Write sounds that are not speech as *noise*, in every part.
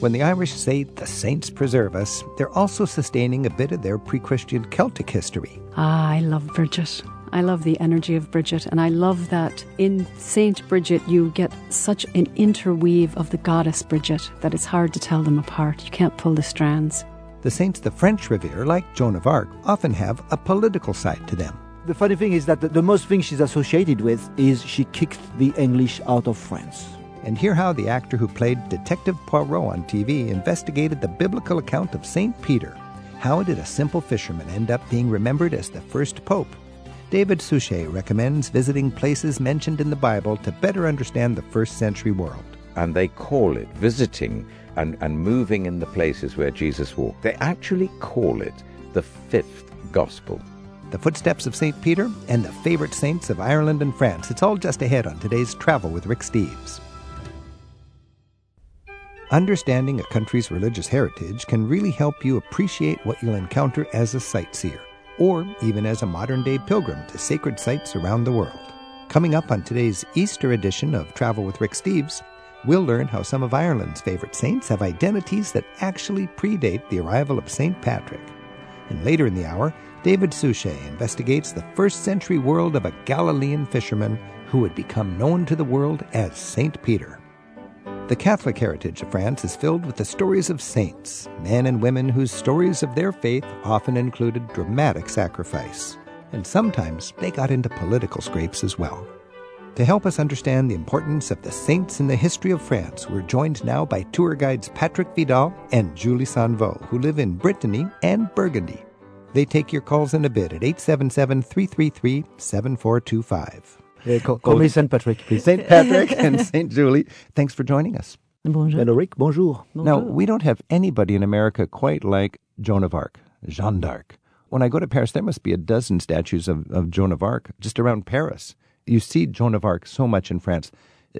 When the Irish say the saints preserve us, they're also sustaining a bit of their pre Christian Celtic history. Ah, I love Bridget. I love the energy of Bridget, and I love that in Saint Bridget you get such an interweave of the goddess Bridget that it's hard to tell them apart. You can't pull the strands. The saints the French revere, like Joan of Arc, often have a political side to them. The funny thing is that the, the most thing she's associated with is she kicked the English out of France. And hear how the actor who played Detective Poirot on TV investigated the biblical account of St. Peter. How did a simple fisherman end up being remembered as the first pope? David Suchet recommends visiting places mentioned in the Bible to better understand the first century world. And they call it visiting and, and moving in the places where Jesus walked. They actually call it the fifth gospel. The footsteps of St. Peter and the favorite saints of Ireland and France. It's all just ahead on today's Travel with Rick Steves. Understanding a country's religious heritage can really help you appreciate what you'll encounter as a sightseer, or even as a modern day pilgrim to sacred sites around the world. Coming up on today's Easter edition of Travel with Rick Steves, we'll learn how some of Ireland's favorite saints have identities that actually predate the arrival of St. Patrick. And later in the hour, David Suchet investigates the first century world of a Galilean fisherman who would become known to the world as St. Peter. The Catholic heritage of France is filled with the stories of saints, men and women whose stories of their faith often included dramatic sacrifice. And sometimes they got into political scrapes as well. To help us understand the importance of the saints in the history of France, we're joined now by tour guides Patrick Vidal and Julie Sanveau, who live in Brittany and Burgundy. They take your calls in a bit at 877 333 7425. Yeah, call, call me Saint Patrick, please. St. *laughs* Patrick and St. Julie, thanks for joining us. Bonjour. Hello, Bonjour. Now, we don't have anybody in America quite like Joan of Arc, Jeanne d'Arc. When I go to Paris, there must be a dozen statues of, of Joan of Arc just around Paris. You see Joan of Arc so much in France.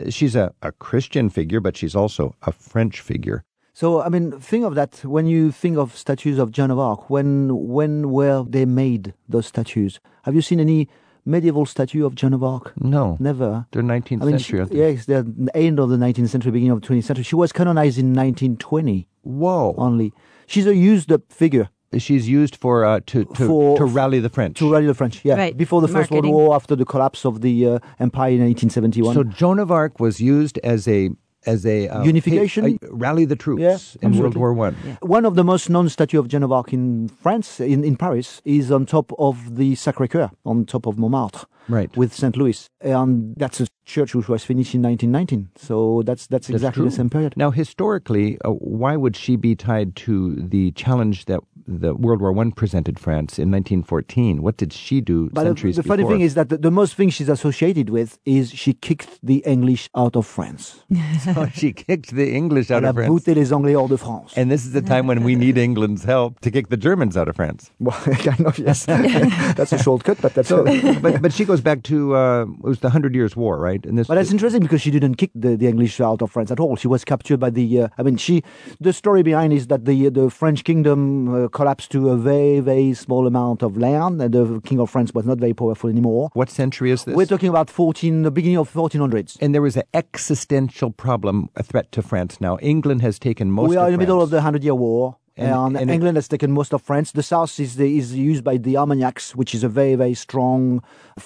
She's a, a Christian figure, but she's also a French figure. So, I mean, think of that when you think of statues of Joan of Arc. When when were they made, those statues? Have you seen any medieval statue of Joan of Arc? No. Never. They're 19th I mean, century. aren't she, they? yes, they're the end of the 19th century, beginning of the 20th century. She was canonized in 1920 Whoa. only. She's a used up figure She's used for uh, to to, For- to rally the French. to rally the French. Yeah, Right. before the First World War, after the collapse of the uh, empire in 1871. So Joan of Arc was used as a as a uh, Unification? pa- a- rally the troops Yeah, in World. War One. One of the most known statue of Joan of Arc in France, in, in Paris, is on top of the Sacré Coeur, on top of Montmartre, Right. with St. Louis. And that's a church which was finished in 1919. So that's that's That's exactly the same period. Now, historically, uh, why would she be tied to the challenge that the World War One presented France in 1914? What did she do But the, centuries the funny before? thing is that the, the most thing she's associated with is she kicked the English out of France. *laughs* Oh, she kicked the English out Elle of France. bouté les Anglais hors de France. And this is the time when we need *laughs* England's help to kick the Germans out of France. *laughs* Well, kind of, yes. that's a shortcut, but that's So, but but she goes back to uh, it was the Hundred Years' War, right? And this, But that's interesting because she didn't kick the, the English out of France at all. She was captured by the. Uh, I mean, she. The story behind is that the the French kingdom uh, collapsed to a very very small amount of land, and the king of France was not very powerful anymore. what century is this? We're talking about fourteen, the beginning of 1400s. and there was an existential problem, a threat to France. Now England has taken most. we are in the middle of the Hundred Year War. And- And, and England has taken most of France. The south is the, is used by the Armagnacs, which is a very very strong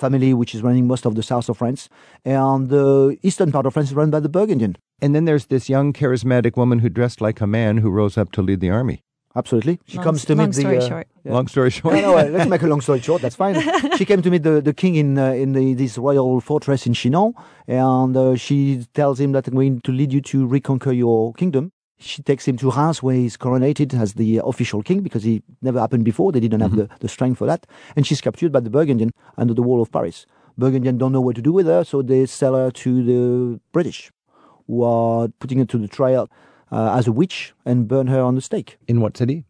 family which is running most of the south of France, and the eastern part of France is run by the Burgundian. And then there's this young, charismatic woman who dressed like a man who rose up to lead the army. Absolutely, she Long- comes to long meet the. story uh, short. Long story short. no, no, uh, let's make a long story short. That's fine. *laughs* she came to meet the, the king in uh, in the, this royal fortress in Chinon, and uh, she tells him that I'm going to lead you to reconquer your kingdom. She takes him to Reims, where he's coronated as the official king because he never happened before. They didn't have the, the strength for that, and she's captured by the Burgundian under the wall of Paris. Burgundian don't know what to do with her, so they sell her to the British, who are putting her to the trial as a witch and burn her on the stake In what city?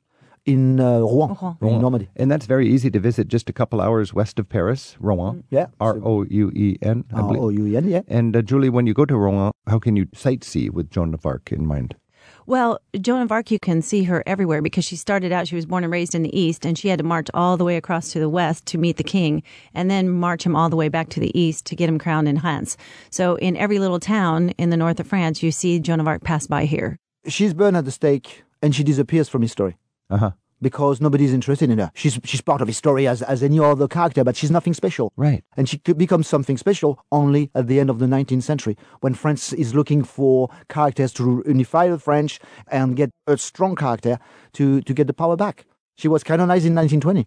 in uh, Rouen, Rouen. in Normandy. And that's very easy to visit, just a couple hours west of Paris, Rouen. Yeah. R O U E N, I believe. R-O-U-E-N, yeah. And uh, Julie, when you go to Rouen, how can you sightsee with Joan of Arc in mind? Well, Joan of Arc, you can see her everywhere because she started out, she was born and raised in the East, and she had to march all the way across to the West to meet the king, and then march him all the way back to the East to get him crowned in Reims. So in every little town in the north of France, you see Joan of Arc pass by here. She's burned at the stake and she disappears from history Uh huh. because nobody's interested in her. She's she's part of history as as any other character, but she's nothing special. Right. And she could become something special only at the end of the 19th century when France is looking for characters to unify the French and get a strong character to, to get the power back. She was canonized in 1920.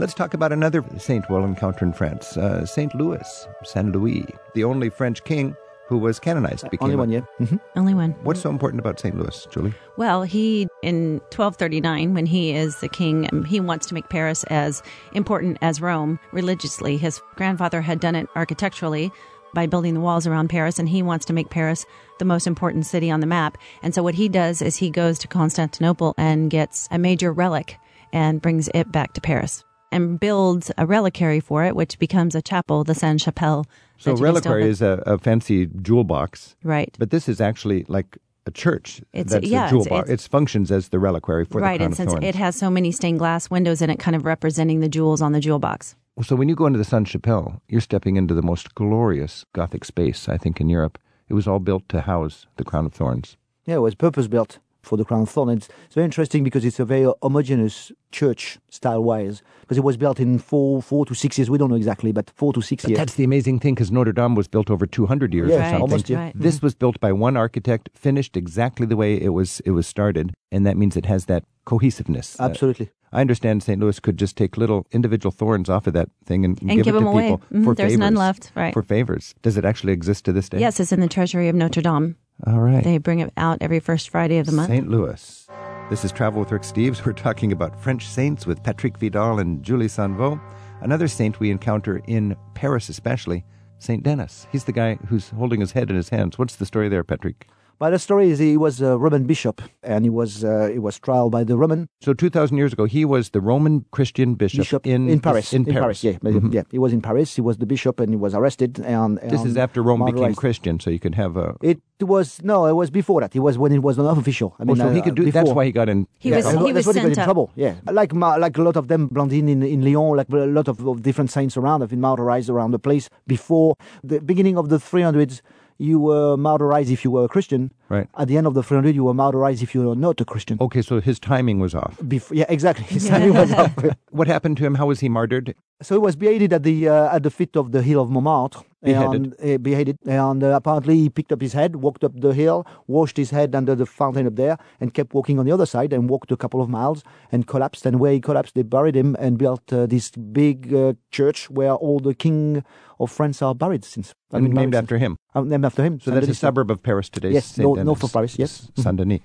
Let's talk about another saint we'll encounter in France, uh, Saint Louis, Saint Louis, the only French king who was canonized. Became Only a- one year. hmm Only one. What's so important about Saint Louis, Julie? Well, he, in 1239, when he is the king, um, he wants to make Paris as important as Rome religiously. His grandfather had done it architecturally by building the walls around Paris, and he wants to make Paris the most important city on the map. And so what he does is he goes to Constantinople and gets a major relic and brings it back to Paris and builds a reliquary for it, which becomes a chapel, the Sainte Chapelle. So that you can still reliquary is a, a fancy jewel box, right. but this is actually like a church. It's- that's yeah, a jewel it's- box. It functions as the reliquary for right, the crown and of since thorns. it has so many stained glass windows in it, kind of representing the jewels on the jewel box. So when you go into the Sainte Chapelle, you're stepping into the most glorious Gothic space, I think, in Europe. It was all built to house the crown of thorns. Yeah, it was purpose built for the Crown of Thorns. It's, it's very interesting because it's a very homogeneous church style wise because it was built in four four to six years. We don't know exactly, but four to six But years. that's the amazing thing because Notre Dame was built over 200 years Yeah, or Right, something. almost, yeah. right. This was built by one architect, finished exactly the way it was it was started, and that means it has that cohesiveness. Uh, Absolutely. I understand St. Louis could just take little individual thorns off of that thing and, And give, give it to them away. people Mhm, for there's favors. none left, right. For favors. Does it actually exist to this day? Yes, it's in the treasury of Notre Dame. All right. They bring it out every first Friday of the month. St. Louis. This is Travel with Rick Steves. *laughs* We're talking about French saints with Patrick Vidal and Julie Sanveau. Another saint we encounter in Paris, especially, St. Denis. He's the guy who's holding his head in his hands. What's the story there, Patrick? But the story is he was a Roman bishop and he was uh, he was tried by the Roman So 2,000 years ago, he was the Roman Christian bishop, bishop in, Paris. In, Paris. yeah, but, Mhm. yeah. He was in Paris. He was the bishop and he was arrested. And, This is after Rome became. Christian, so you could have a. It was no, it was before that. It was when it was not official. I Oh, mean, so he uh, could do. That's why he got in. He was- that's he what- was that's what he got in trouble. Yeah, like like a lot of them, Blandine in, in Lyon, like a lot of, of different saints around have been martyrized around the place before the beginning of the 300s. You were martyrized if you were a Christian. Right. At the end of the 300, you were martyrized if you were not a Christian. Okay, so his timing was off. Bef- yeah, exactly. His timing was up. *laughs* What happened to him? How was he martyred? So he was beheaded at the uh, at the feet of the hill of Montmartre. Beheaded. And, uh, beheaded. And uh, apparently he picked up his head, walked up the hill, washed his head under the fountain up there, and kept walking on the other side and walked a couple of miles and collapsed. And where he collapsed, they buried him and built uh, this big uh, church where all the king of France are buried since. have And been named buried after him. since. Uh, named after him. So that's a suburb of Paris today. Yes, Saint north- north Denis. of Paris, yes. Saint Denis.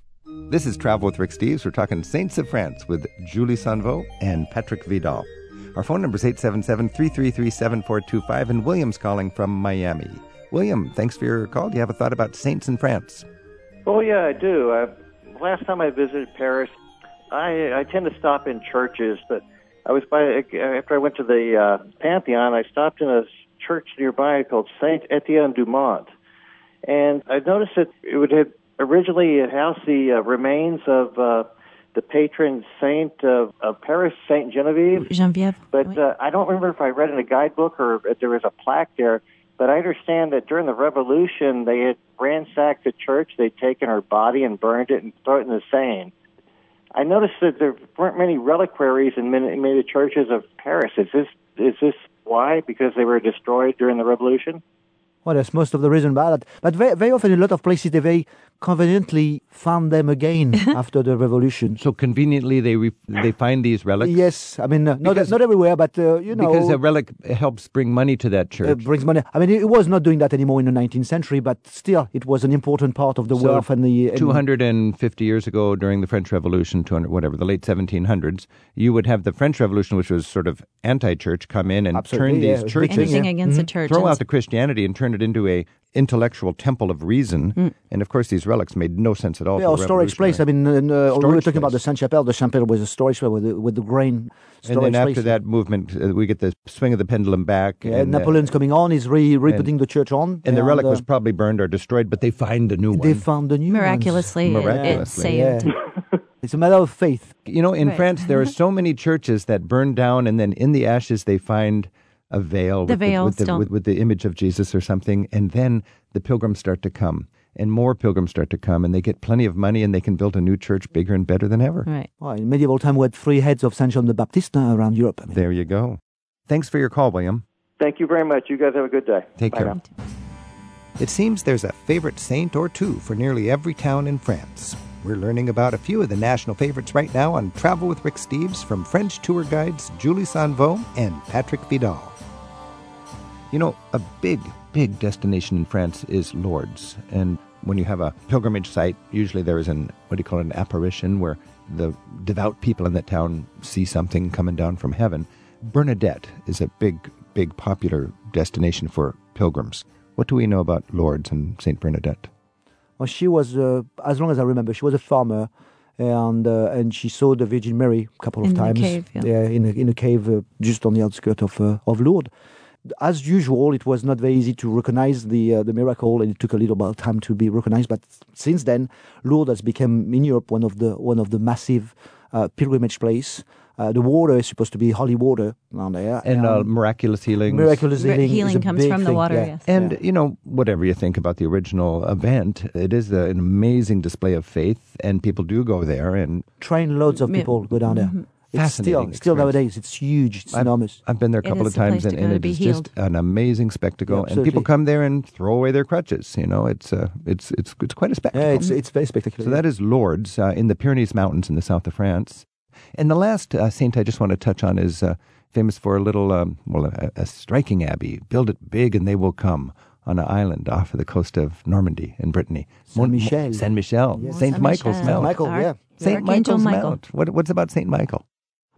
This is Travel with Rick Steves. We're talking Saints of France with Julie Sanvo and Patrick Vidal. Our phone number is 877 333 7425, and William's calling from Miami. William, thanks for your call. Do you have a thought about saints in France? Oh yeah, I do. Uh, last time I visited Paris, I I tend to stop in churches, but I was by after I went to the uh, Pantheon. I stopped in a church nearby called Saint Etienne du Mont, and I noticed that it would have originally housed the uh, remains of uh, the patron saint of, of Paris, Saint Genevieve. Geneviève. But Oui. uh, I don't remember if I read in a guidebook or if there was a plaque there. But I understand that during the Revolution, they had ransacked the church. They'd taken her body and burned it and thrown it in the Seine. I noticed that there weren't many reliquaries in many, many of the churches of Paris. Is this is this why? Because they were destroyed during the Revolution? Well, that's most of the reason about that. But very, very often, in a lot of places, they very conveniently found them again *laughs* after the revolution. So conveniently, they re- they find these relics. Yes, I mean, uh, not, Because- not everywhere, but, uh, you know. Because a relic helps bring money to that church. It brings money. I mean, it was not doing that anymore in the 19th century, but still, it was an important part of the So wealth and the. and- 250 years ago during the French Revolution, 200, whatever, the late 1700s, you would have the French Revolution, which was sort of anti church, come in and Absolutely, turn yeah, these it churches, big thing, Anything yeah. against the church. throw out the Christianity and turn it into a intellectual temple of reason. Hmm. And of course, these relics made no sense at all. Yeah, to or storage place. I mean, uh, uh, we were Storage talking about the Saint Chapelle. The Chapelle was a storage place with the, with the grain and then after place. that movement, uh, we get the swing of the pendulum back. yeah, and, uh, Napoleon's coming on. He's re, re putting the church on. and the relic uh, was probably burned or destroyed, but they find a new They one. found the new ones. miraculously, it- it Miraculously. saved. Yeah. it's a matter of faith. You know, in Right. France, there are so many churches that burn down, and then in the ashes they find a veil, The with, veil with, the, with, with the image of Jesus or something, and then the pilgrims start to come. and more pilgrims start to come, and they get plenty of money, and they can build a new church bigger and better than ever. Right. Well, in medieval time, we had three heads of Saint John the Baptist uh, around Europe. I mean. There you go. Thanks for your call, William. Thank you very much. You guys have a good day. Take Bye care. now. It seems there's a favorite saint or two for nearly every town in France. We're learning about a few of the national favorites right now on Travel with Rick Steves from French tour guides Julie Sanvo and Patrick Vidal. You know, a big, big destination in France is Lourdes. And when you have a pilgrimage site, usually there is an, what do you call it, an apparition where the devout people in that town see something coming down from heaven. Bernadette is a big, big popular destination for pilgrims. What do we know about Lourdes and St. Bernadette? Well, she was, uh, as long as I remember, she was a farmer, and uh, and she saw the Virgin Mary a couple of In the times. cave, yeah. in a, in a cave uh, just on the outskirts of uh, of Lourdes. As usual, it was not very easy to recognize the uh, the miracle, and it took a little bit of time to be recognized. But since then, Lourdes has become in Europe one of the one of the massive uh, pilgrimage place. Uh, the water is supposed to be holy water down there, And uh, miraculous healings. miraculous Re- healing. is healing a comes big from the water, yeah. yes. And, you know, whatever you think about the original event, it is a, an amazing display of faith, and people do go there. And train loads of Yeah. people go down there. Mhm. It's Fascinating still, still nowadays, it's huge, it's I'm- enormous. I've been there a couple of times, and, to go and to it be is just an amazing spectacle. Yeah, and people come there and throw away their crutches. You know, it's uh, it's it's it's quite a spectacle. Yeah, it's it's very spectacular. So that is Lourdes uh, in the Pyrenees Mountains in the south of France. And the last uh, saint I just want to touch on is uh, famous for a little, um, well, a, a striking abbey. Build it big and they will come on an island off of the coast of Normandy in Brittany. Saint Michel. Saint Michel. Yes. Saint Saint Michael's Michel. Mount. Michael, yeah. Saint Archangel Michael's Michael. Mount. What, what's about Saint Michael?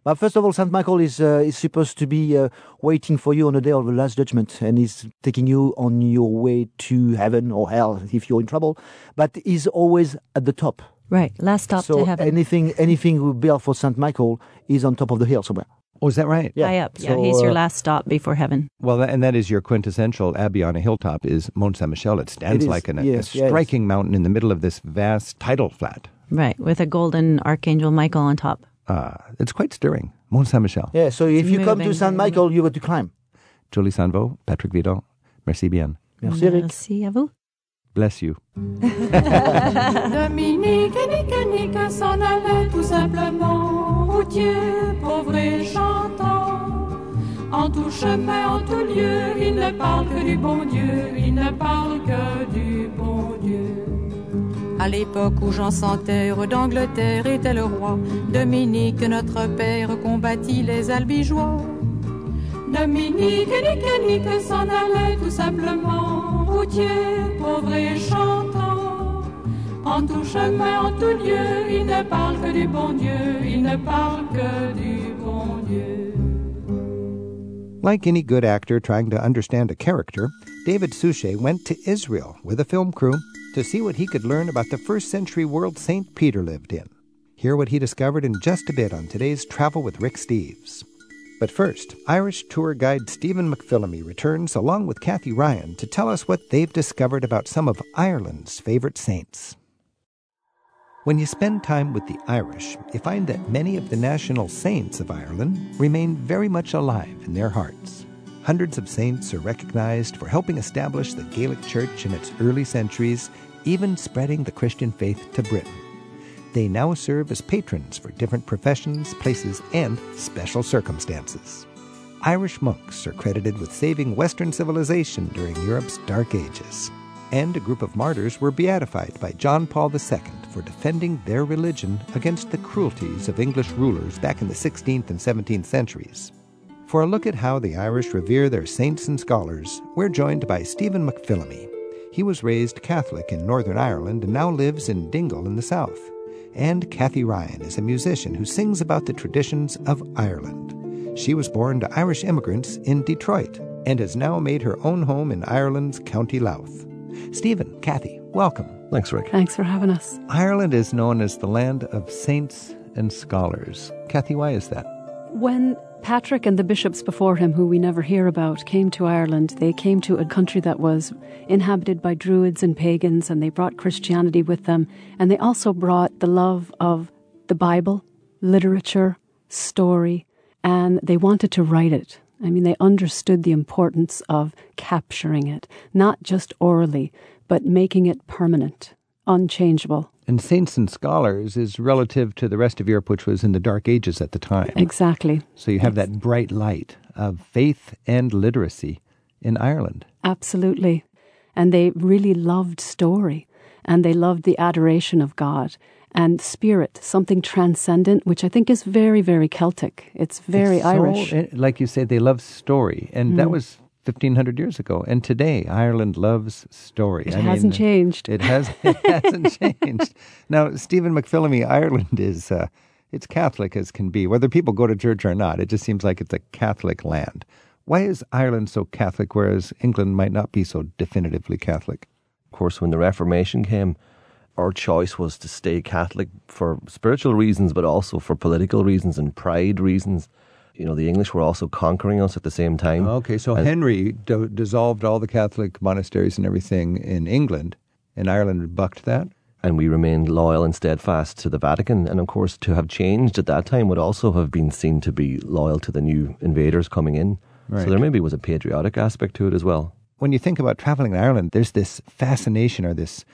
But first of all, Saint Michael is uh, is supposed to be uh, waiting for you on the day of the last judgment, and he's taking you on your way to heaven or hell if you're in trouble. But he's always at the top. Right. Last stop so to heaven. anything anything we build for Saint Michael is on top of the hill somewhere. Oh, is that right? Yeah. High up. Yeah, he's your uh, last stop before heaven. Well, that, and that is your quintessential abbey on a hilltop is Mont Saint Michel. It stands It is, like an, yes, a yes. striking mountain in the middle of this vast tidal flat. Right. With a golden Archangel Michael on top. Uh, it's quite stirring. Mont Saint Michel. Yeah. So if you come to very Michael, you have to climb. Julie Sanveau, Patrick Vidal, merci bien. Merci, Eric. Merci à vous. Bless you. *laughs* Dominique et Nique Nique s'en allait tout simplement, routier, pauvre et chantant. En tout chemin, en tout lieu, il ne parle que du bon Dieu, il ne parle que du bon Dieu. À l'époque où Jean sans terre d'Angleterre était le roi, Dominique, notre père, combattit les albigeois. Dominique Nique Nique s'en allait tout simplement, routier, pauvre et chantant. En tout chemin, en tout lieu, il ne parle que du bon Dieu, il ne parle que du bon Dieu. Like any good actor trying to understand a character, David Suchet went to Israel with a film crew to see what he could learn about the first century world St. Peter lived in. Hear what he discovered in just a bit on today's Travel with Rick Steves. But first, Irish tour guide Stephen McPhilemy returns along with Kathy Ryan to tell us what they've discovered about some of Ireland's favorite saints. When you spend time with the Irish, you find that many of the national saints of Ireland remain very much alive in their hearts. Hundreds of saints are recognized for helping establish the Gaelic Church in its early centuries, even spreading the Christian faith to Britain. They now serve as patrons for different professions, places, and special circumstances. Irish monks are credited with saving Western civilization during Europe's Dark Ages. And a group of martyrs were beatified by John Paul II for defending their religion against the cruelties of English rulers back in the 16th and 17th centuries. For a look at how the Irish revere their saints and scholars, we're joined by Stephen McPhilemy. He was raised Catholic in Northern Ireland and now lives in Dingle in the south. And Kathy Ryan is a musician who sings about the traditions of Ireland. She was born to Irish immigrants in Detroit and has now made her own home in Ireland's County Louth. Stephen, Kathy, welcome. Thanks, Rick. Thanks for having us. Ireland is known as the land of saints and scholars. Kathy, why is that? When Patrick and the bishops before him, who we never hear about, came to Ireland, they came to a country that was inhabited by Druids and pagans, and they brought Christianity with them. And they also brought the love of the Bible, literature, story, and they wanted to write it. I mean, they understood the importance of capturing it, not just orally, but making it permanent, unchangeable. And saints and scholars is relative to the rest of Europe, which was in the Dark Ages at the time. Exactly. So you have that bright light of faith and literacy in Ireland. Absolutely. And they really loved story and they loved the adoration of God and spirit, something transcendent, which I think is very, very Celtic. It's very It's so- Irish. like you say, they love story. And Mm. that was 1500 years ago. And today, Ireland loves story. it I hasn't mean, changed. It has. *laughs* It hasn't changed. Now, Stephen McPhilemy, Ireland is uh, it's Catholic as can be. Whether people go to church or not, it just seems like it's a Catholic land. Why is Ireland so Catholic, whereas England might not be so definitively Catholic? Of course, when the Reformation came, our choice was to stay Catholic for spiritual reasons, but also for political reasons and pride reasons. You know, the English were also conquering us at the same time. Okay, so And- Henry do- dissolved all the Catholic monasteries and everything in England, and Ireland bucked that. and we remained loyal and steadfast to the Vatican. And of course, to have changed at that time would also have been seen to be loyal to the new invaders coming in. Right. So there maybe was a patriotic aspect to it as well. when you think about traveling in Ireland, there's this fascination or this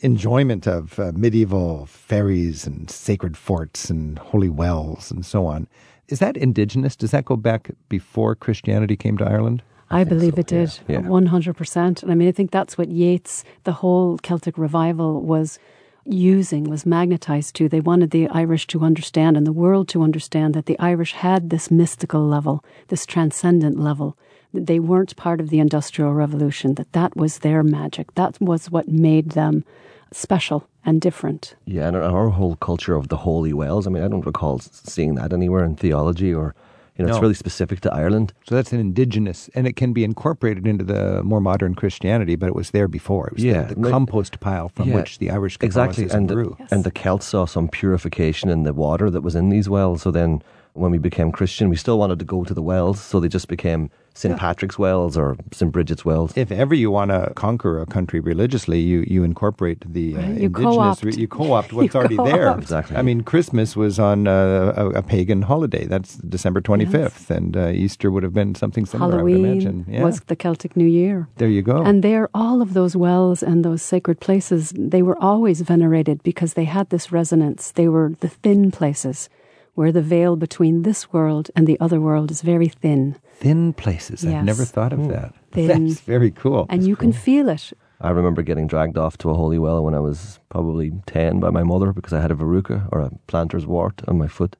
enjoyment of uh, medieval fairies and sacred forts and holy wells and so on. Is that indigenous? Does that go back before Christianity came to Ireland? I, believe it did, Yeah. one hundred percent. And I mean, I think that's what Yeats, the whole Celtic revival, was using, was magnetized to. They wanted the Irish to understand and the world to understand that the Irish had this mystical level, this transcendent level. That they weren't part of the Industrial Revolution. That that was their magic. That was what made them special and different. Yeah, and our whole culture of the holy wells. I mean, I don't recall seeing that anywhere in theology or, you know, it's really specific to Ireland. So that's an indigenous, and it can be incorporated into the more modern Christianity, but it was there before. It was Yeah, the, the compost pile from Yeah, which the Irish exactly, Catholicism and grew. and the Celts saw some purification in the water that was in these wells. So then, when we became Christian, we still wanted to go to the wells, so they just became St Patrick's wells or St Bridget's wells. if ever you want to conquer a country religiously, you, you incorporate the uh, Right, you indigenous. co-opt. you co-opt *laughs* what's You already there. co-opt. Exactly. I mean, Christmas was on uh, a, a pagan holiday. That's December twenty fifth, and uh, Easter would have been something similar. I would imagine. Halloween Yeah. was the Celtic New Year. there you go. And there, all of those wells and those sacred places, they were always venerated because they had this resonance. They were the thin places where the veil between this world and the other world is very thin. Thin places. I've never thought of mm. that. *laughs* Thin. That's very cool. And you can feel it. I remember getting dragged off to a holy well when I was probably 10 by my mother because I had a verruca or a planter's wart on my foot.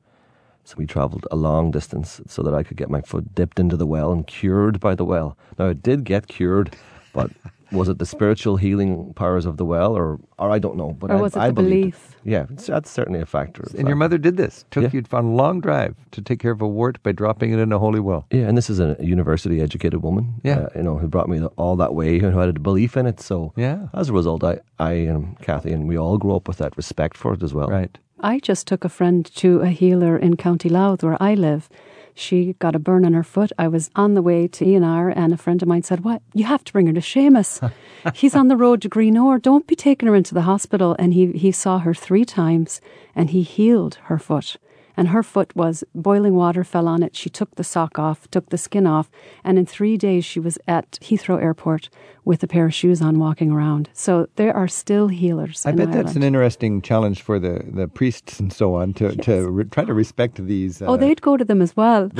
So we travelled a long distance so that I could get my foot dipped into the well and cured by the well. Now, it did get cured, but was it the spiritual healing powers of the well or, or I don't know. But Or I, was it I the believed belief? Yeah, it's- that's certainly a factor. and your mother did this. Took Yeah. you on a long drive to take care of a wart by dropping it in a holy well. Yeah, and this is a university educated woman. Yeah. uh, you know, who brought me all that way and who had a belief in it. So, Yeah. as a result, I, I and Kathy and we all grew up with that respect for it as well. Right. I just took a friend to a healer in County Louth where I live. She got a burn on her foot. I was on the way to ENR and a friend of mine said, What? You have to bring her to Seamus. *laughs* He's on the road to Greenore. Don't be taking her into the hospital. And he, he saw her three times and he healed her foot. And her foot was boiling water fell on it. She took the sock off, took the skin off, and in three days she was at Heathrow Airport with a pair of shoes on walking around. So there are still healers. I bet that's an interesting challenge for the, the priests and so on to, to re- try to respect these. Uh, Oh, they'd go to them as well. *laughs* *laughs*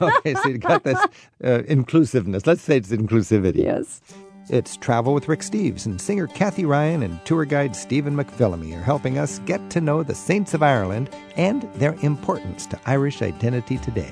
okay, so you got this uh, inclusiveness. Let's say it's inclusivity. Yes. It's Travel with Rick Steves, and singer Kathy Ryan and tour guide Stephen McPhilemy are helping us get to know the Saints of Ireland and their importance to Irish identity today.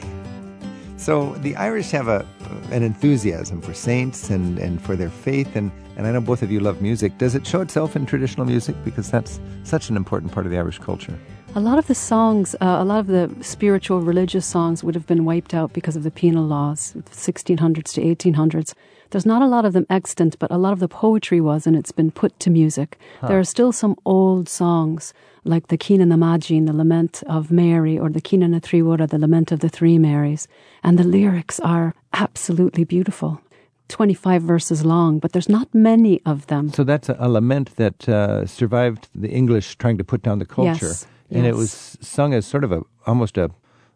So the Irish have a an enthusiasm for saints and, and for their faith, and, and I know both of you love music. Does it show itself in traditional music? Because that's such an important part of the Irish culture. A lot of the songs, uh, a lot of the spiritual religious songs would have been wiped out because of the penal laws, 1600s to 1800s. There's not a lot of them extant, but a lot of the poetry was, and it's been put to music. There are still some old songs, like the Keenan na Magin, the Lament of Mary, or the Keenan na Three the Lament of the Three Marys. And the lyrics are absolutely beautiful. 25 verses long, but there's not many of them. So that's a, a lament that uh, survived the English trying to put down the culture, Yes, and it was sung as sort of a almost a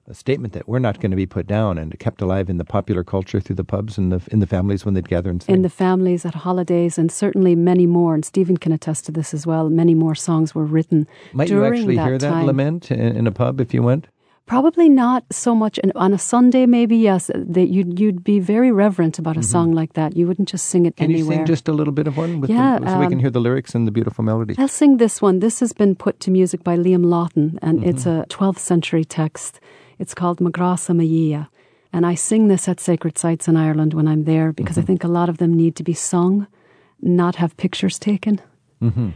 a statement that we're not going to be put down and kept alive in the popular culture through the pubs and the, in the families when they'd gather and sing. In the families at holidays, and certainly many more, and Stephen can attest to this as well, many more songs were written Might you actually that hear that time. lament in, in a pub if you went? Probably not so much on a Sunday. Maybe yes, that you'd you'd be very reverent about a song like that. You wouldn't just sing it Mm-hmm. Can you sing just a little bit of one? With Yeah, the, so we can um, hear the lyrics and the beautiful melody. I'll sing this one. This has been put to music by Liam Lawton, and it's Mm-hmm. a 12th century text. It's called Magrasa Maia. And I sing this at sacred sites in Ireland when I'm there because Mm-hmm. I think a lot of them need to be sung, not have pictures taken. Mm-hmm.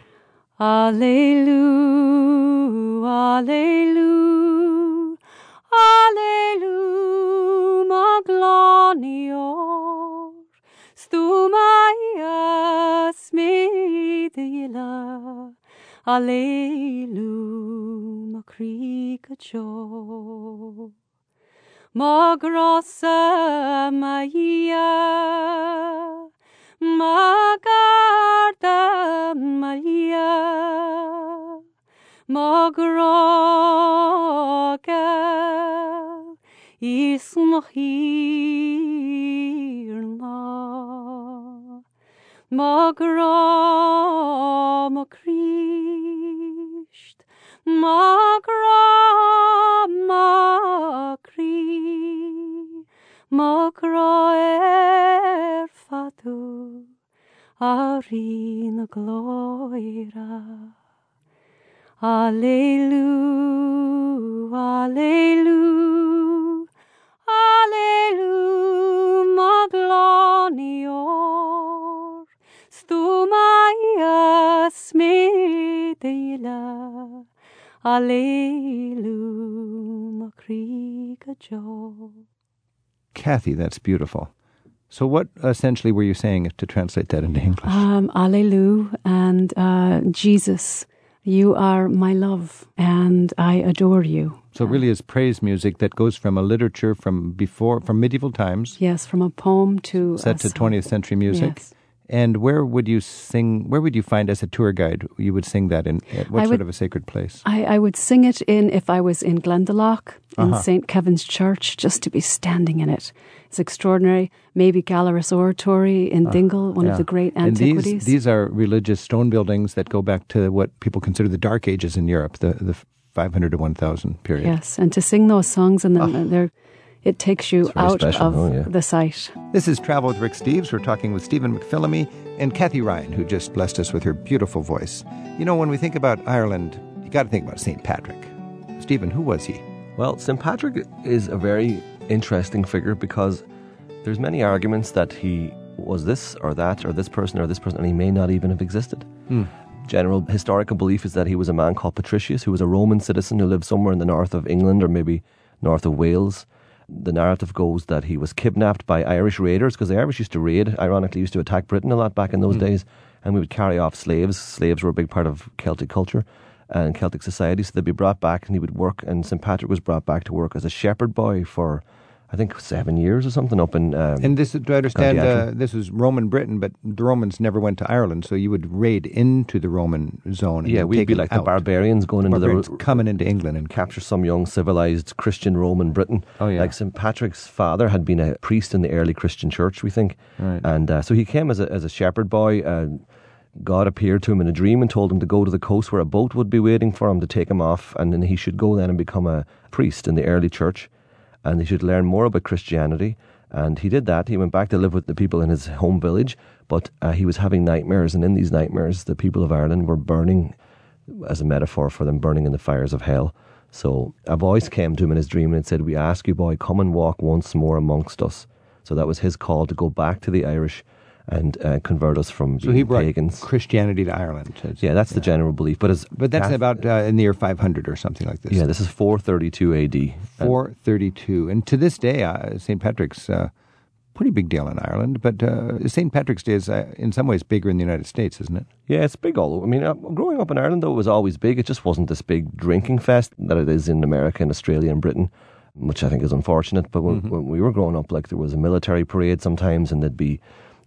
Alleluia, alleluia, alleluia, maglanior, stumaya smidila, alleluia, makrikajo. Magrossa Maia, Magarda Is nach hírna Mará a Christ. Mará ma Christ. Mará er fatu. A ri na glóira Alleluja Alleluja alleluia, maglanior, stumaya smedela, alleluia, makrika jo. Kathy, that's beautiful. So, what essentially were you saying to translate that into English? Um, Alleluia and uh, Jesus, you are my love, and I adore you. so, it really is praise music that goes from a literature from before, from medieval times, Yes, from a poem to a set to 20th century music. Yes. And where would you sing? Where would you find as a tour guide you would sing that in? At what sort of a sacred place? I, I would sing it in if I was in Glendalough in Uh-huh. St. Kevin's Church, just to be standing in it. It's extraordinary. Maybe Gallerus Oratory in Dingle, one Ah, Yeah. of the great antiquities. And these, these are religious stone buildings that go back to what people consider the Dark Ages in Europe, the, the 500 to 1000 period. yes, and to sing those songs and then they're, it takes you out special, of oh, yeah. the site. This is Travel with Rick Steves. We're talking with Stephen McPhilemy and Kathy Ryan, who just blessed us with her beautiful voice. You know, when we think about Ireland, you got to think about St. Patrick. Stephen, who was he? Well, St. Patrick is a very interesting figure because there's many arguments that he was this or that or this person or this person, and he may not even have existed. Hmm. General historical belief is that he was a man called Patricius, who was a Roman citizen who lived somewhere in the north of England or maybe north of Wales. The narrative goes that he was kidnapped by Irish raiders because the Irish used to raid, ironically, used to attack Britain a lot back in those hmm. days, and we would carry off slaves. Slaves were a big part of Celtic culture and Celtic society, so they'd be brought back and he would work. And St. Patrick was brought back to work as a shepherd boy for, I think, seven years or something up in. Um, And this, do I understand, uh, this was Roman Britain, but the Romans never went to Ireland, so you would raid into the Roman zone. And yeah, we'd take be like the barbarians going into Barbarians the coming into England and capture some young civilized Christian Roman Britain. Oh, yeah. Like St. Patrick's father had been a priest in the early Christian church, we think. Right. And uh, so he came as a, as a shepherd boy. Uh, God appeared to him in a dream and told him to go to the coast where a boat would be waiting for him to take him off. And then he should go then and become a priest in the early church. And he should learn more about Christianity. And he did that. He went back to live with the people in his home village. But uh, he was having nightmares. And in these nightmares, the people of Ireland were burning as a metaphor for them burning in the fires of hell. So a voice came to him in his dream and said, We ask you, boy, come and walk once more amongst us. So that was his call to go back to the Irish and uh, convert us from So he brought pagans. Christianity to Ireland. It's- Yeah, that's the general belief. But as But that's Cath- about uh, in the year 500 or something like this. yeah, this is 432 AD. 432, And to this day, uh, St. Patrick's uh, pretty big deal in Ireland, but uh, St. Patrick's Day is uh, in some ways bigger in the United States, isn't it? Yeah, it's big all over. I mean, uh, growing up in Ireland, though, it was always big. It just wasn't this big drinking fest that it is in America and Australia and Britain, which I think is unfortunate. But when, when we were growing up, like there was a military parade sometimes, and there'd be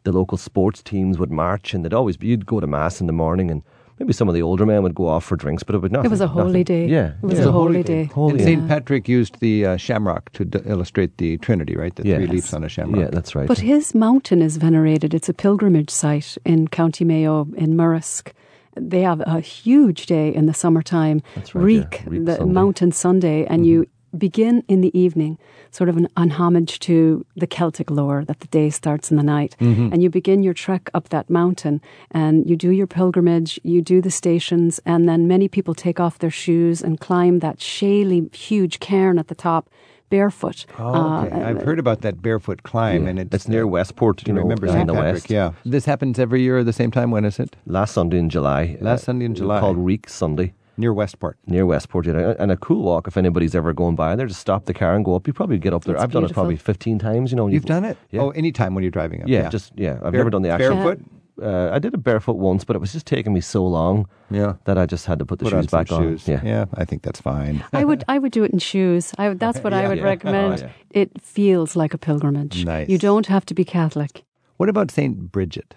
the local sports teams would march, and they'd always be, you'd go to mass in the morning, and Maybe some of the older men would go off for drinks, but it would not. It was a holy day. Yeah, It was yeah. a holy day. Holy and day. St. Patrick used the uh, shamrock to d- illustrate the Trinity, right? The three leaves on a shamrock. Yeah, that's right. But his mountain is venerated. It's a pilgrimage site in County Mayo in Murrisk. They have a huge day in the summertime, That's right, Reek, yeah. Reek the Sunday. Mm-hmm. Mountain Sunday, and you begin in the evening, sort of an, an homage to the Celtic lore that the day starts in the night. Mm-hmm. And you begin your trek up that mountain, and you do your pilgrimage, you do the stations, and then many people take off their shoes and climb that shaly, huge cairn at the top barefoot. Oh, okay. Uh, I've heard about that barefoot climb, Yeah. and it's, It's near uh, Westport, you know, remember in St. the Patrick. west. Yeah, this happens every year at the same time. When is it? Last Sunday in July. Last uh, Sunday in July. Called Reek Sunday. Near Westport. near Westport, you know, and a cool walk if anybody's ever going by there. Just stop the car and go up. You probably get up there. It's I've done it probably fifteen times. You know, You've done it? Yeah. Oh, anytime when you're driving up. yeah, just yeah. I've Bare- never done the actual barefoot. Uh, I did it barefoot once, but it was just taking me so long Yeah. that I just had to put the Put shoes some back on. shoes. Yeah. I think that's fine. *laughs* I would I would do it in shoes. I would, that's *laughs* what I would *laughs* Yeah. recommend. Oh, yeah. It feels like a pilgrimage. Nice. You don't have to be Catholic. What about Saint Bridget?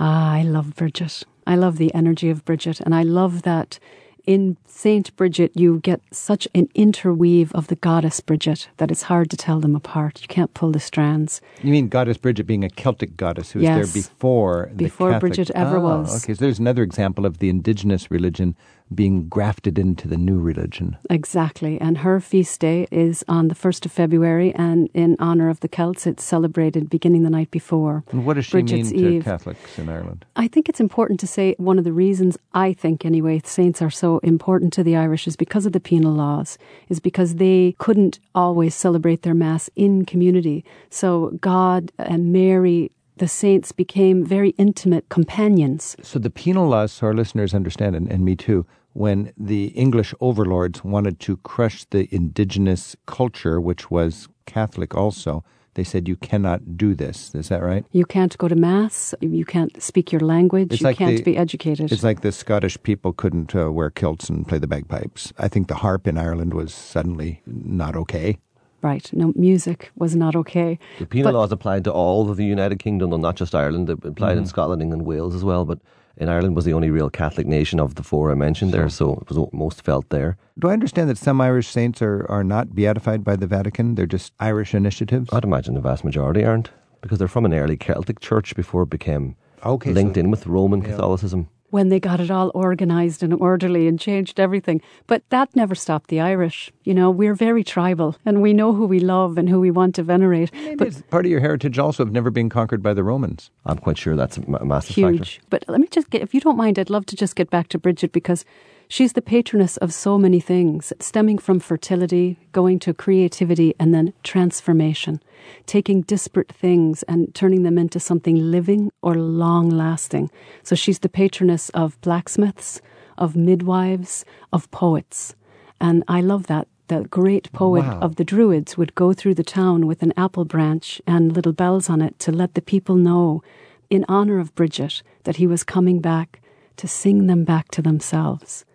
Ah, I love Bridget. I love the energy of Bridget, and I love that in Saint Bridget you get such an interweave of the goddess Bridget that it's hard to tell them apart. You can't pull the strands. You mean Goddess Bridget being a Celtic goddess who was Yes. there before the Before Catholic- Bridget ever Oh, was. Okay, so there's another example of the indigenous religion being grafted into the new religion. Exactly. And her feast day is on the 1st of February, and in honour of the Celts, it's celebrated beginning the night before. And what does she Bridget's mean to Eve. Catholics in Ireland? I think it's important to say one of the reasons I think, anyway, saints are so important to the Irish is because of the penal laws, is because they couldn't always celebrate their Mass in community. So God and Mary, the saints, became very intimate companions. So the penal laws, so our listeners understand, and, and me too, when the English overlords wanted to crush the indigenous culture, which was Catholic also, they said you cannot do this. Is that right? You can't go to Mass, you can't speak your language, It's you like can't the- be educated. It's like the Scottish people couldn't uh, wear kilts and play the bagpipes. I think the harp in Ireland was suddenly not okay. Right. No, music was not okay. The penal But- laws applied to all of the United Kingdom, though not just Ireland. It applied Mm-hmm. in Scotland, England, Wales as well. But in Ireland was the only real Catholic nation of the four I mentioned there, so it was most felt there. Do I understand that some Irish saints are, are not beatified by the Vatican? They're just Irish initiatives? I'd imagine the vast majority aren't, because they're from an early Celtic church before it became Okay, linked so- in with Roman Catholicism. When they got it all organized and orderly and changed everything. But that never stopped the Irish. You know, we're very tribal and we know who we love and who we want to venerate. Maybe but it's part of your heritage also of never being conquered by the Romans. I'm quite sure that's a ma- massive factor. huge. But let me just get, if you don't mind, I'd love to just get back to Bridget because she's the patroness of so many things, stemming from fertility, going to creativity, and then transformation, taking disparate things and turning them into something living or long lasting. So she's the patroness of blacksmiths, of midwives, of poets. And I love that. The great poet Wow. of the Druids would go through the town with an apple branch and little bells on it to let the people know, in honor of Bridget, that he was coming back to sing them back to themselves.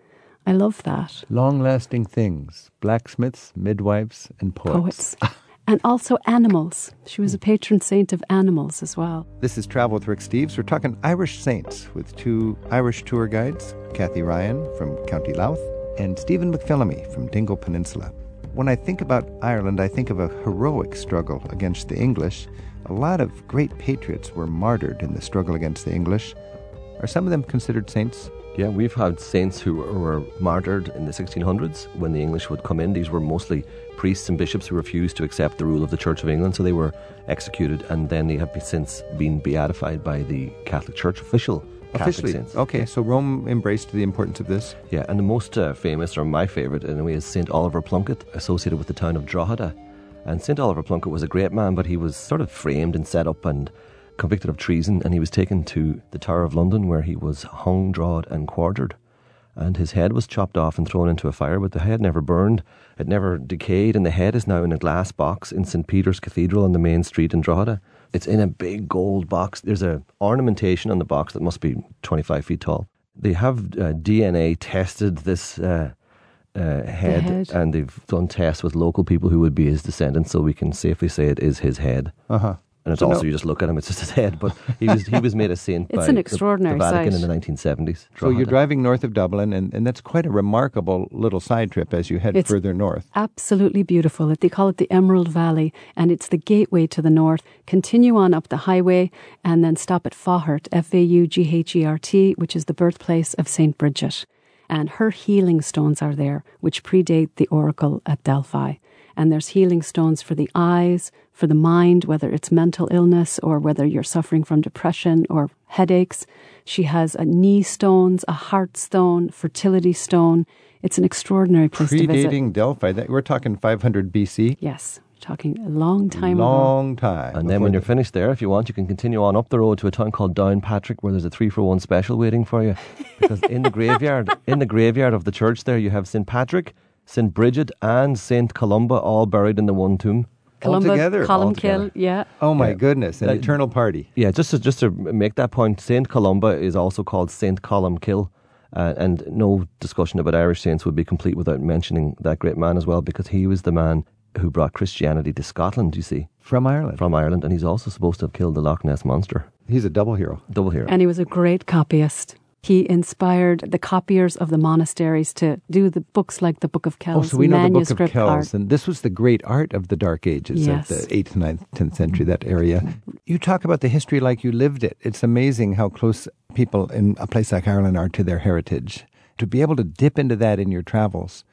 I love that. Long lasting things blacksmiths, midwives, and poets. Poets. *laughs* and also animals. She was a patron saint of animals as well. This is Travel with Rick Steves. We're talking Irish saints with two Irish tour guides, Kathy Ryan from County Louth and Stephen McPhilemy from Dingle Peninsula. When I think about Ireland, I think of a heroic struggle against the English. A lot of great patriots were martyred in the struggle against the English. Are some of them considered saints? Yeah, we've had saints who were martyred in the 1600s when the English would come in. These were mostly priests and bishops who refused to accept the rule of the Church of England, so they were executed, and then they have since been beatified by the Catholic Church, official Catholic Officially. saints. Okay, so Rome embraced the importance of this. Yeah, and the most uh, famous, or my favourite anyway, is St. Oliver Plunkett, associated with the town of Drogheda. And St. Oliver Plunkett was a great man, but he was sort of framed and set up and convicted of treason, and he was taken to the Tower of London where he was hung, drawed, and quartered. And his head was chopped off and thrown into a fire, but the head never burned, it never decayed, and the head is now in a glass box in St. Peter's Cathedral on the main street in Drogheda. It's in a big gold box. There's a ornamentation on the box that must be 25 feet tall. They have uh, DNA tested this uh, uh, head, head. and they've done tests with local people who would be his descendants, so we can safely say it is his head. Uh huh. And it's So also no- you just look at him; it's just his head. But he was he was made a saint. *laughs* It's by an the- extraordinary the, Vatican sight. in the 1970s. So you're driving north of Dublin, and, and that's quite a remarkable little side trip as you head It's- further north. absolutely beautiful. They call it the Emerald Valley, and it's the gateway to the north. Continue on up the highway and then stop at Faughert, F A U G H E R T, which is the birthplace of St. Bridget. And her healing stones are there, which predate the oracle at Delphi. And there's healing stones for the eyes, for the mind, whether it's mental illness or whether you're suffering from depression or headaches. She has a knee stones, a heart stone, fertility stone. It's an extraordinary place to visit. Predating Delphi, that, we're talking 500 BC. Yes, talking a long time ago. Long time. And then when you're finished there, if you want, you can continue on up the road to a town called Downpatrick, where there's a three for one special waiting for you. Because in the graveyard, in the graveyard of the church there, you have St Patrick, St Bridget, and St Columba all buried in the one tomb. Columba, Altogether. Columkill, Altogether. yeah. Oh my Yeah. goodness, an Uh, eternal party. Yeah, just to, just to make that point, Saint Columba is also called Saint Columkill. Uh, and no discussion about Irish saints would be complete without mentioning that great man as well, because he was the man who brought Christianity to Scotland, you see, From Ireland. from Ireland, and he's also supposed to have killed the Loch Ness monster. He's a double hero. Double hero. And he was a great copyist. He inspired the copiers of the monasteries to do the books like the Book of Kells, oh, so we know the Book of Kells. art. And this was the great art of the Dark Ages Yes. of the 8th, 9th, 10th century, that area. You talk about the history like you lived it. It's amazing how close people in a place like Ireland are to their heritage. To be able to dip into that in your travels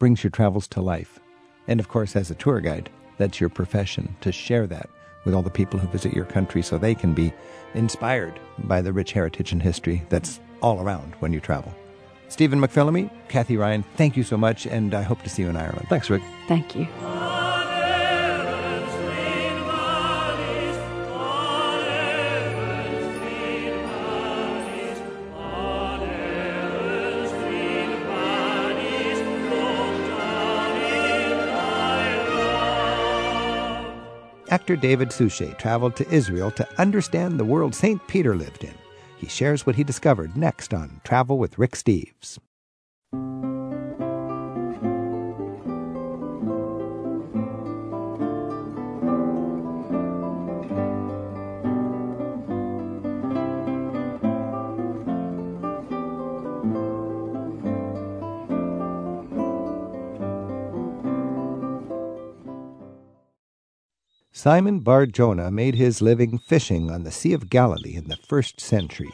brings your travels to life. And of course, as a tour guide, that's your profession to share that with all the people who visit your country so they can be inspired by the rich heritage and history that's all around when you travel. Stephen McPhilemy, Kathy Ryan, thank you so much, and I hope to see you in Ireland. Thanks, Rick. Thank you. Actor David Suchet traveled to Israel to understand the world St. Peter lived in. He shares what he discovered next on Travel with Rick Steves. Simon Bar Jonah made his living fishing on the Sea of Galilee in the first century.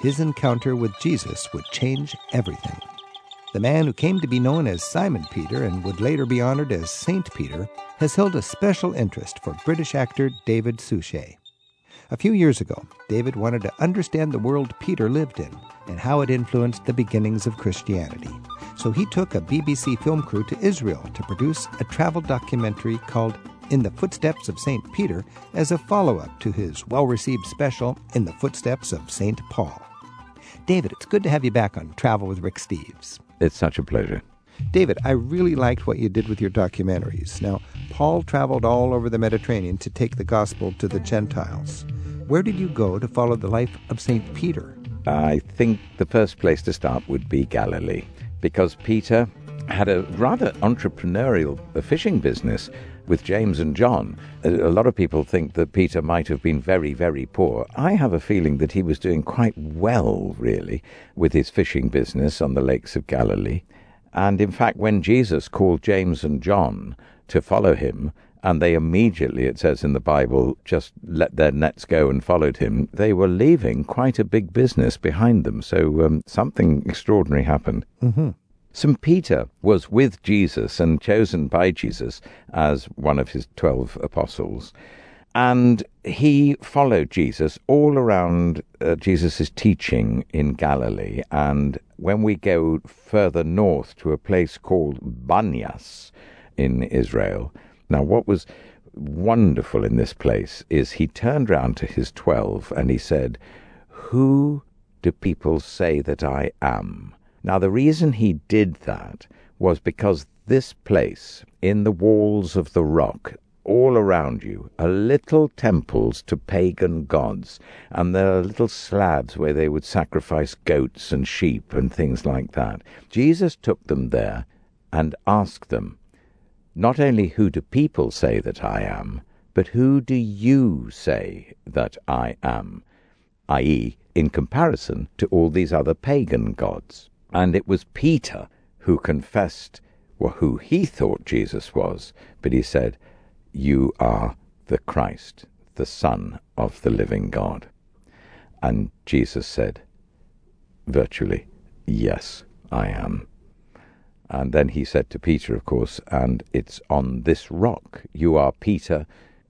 His encounter with Jesus would change everything. The man who came to be known as Simon Peter and would later be honored as Saint Peter has held a special interest for British actor David Suchet. A few years ago, David wanted to understand the world Peter lived in and how it influenced the beginnings of Christianity. So he took a BBC film crew to Israel to produce a travel documentary called In the Footsteps of St. Peter as a follow up to his well received special In the Footsteps of St. Paul. David, it's good to have you back on Travel with Rick Steves. It's such a pleasure. David, I really liked what you did with your documentaries. Now, Paul traveled all over the Mediterranean to take the gospel to the Gentiles. Where did you go to follow the life of St. Peter? I think the first place to start would be Galilee, because Peter had a rather entrepreneurial fishing business with James and John. A lot of people think that Peter might have been very, very poor. I have a feeling that he was doing quite well, really, with his fishing business on the lakes of Galilee. And in fact, when Jesus called James and John to follow him, and they immediately, it says in the Bible, just let their nets go and followed him, they were leaving quite a big business behind them. So um, something extraordinary happened. Mm-hmm. St. Peter was with Jesus and chosen by Jesus as one of his twelve apostles. And he followed Jesus all around uh, Jesus' teaching in Galilee. And when we go further north to a place called Banyas in Israel, now what was wonderful in this place is he turned round to his twelve and he said, Who do people say that I am? Now, the reason he did that was because this place, in the walls of the rock, all around you, are little temples to pagan gods, and there are little slabs where they would sacrifice goats and sheep and things like that. Jesus took them there and asked them, not only who do people say that I am, But who do you say that I am? i.e., in comparison to all these other pagan gods. And it was Peter who confessed who he thought Jesus was, but he said, You are the Christ, the Son of the living God. And Jesus said, virtually, Yes, I am. And then he said to Peter, of course, and it's on this rock. You are Peter,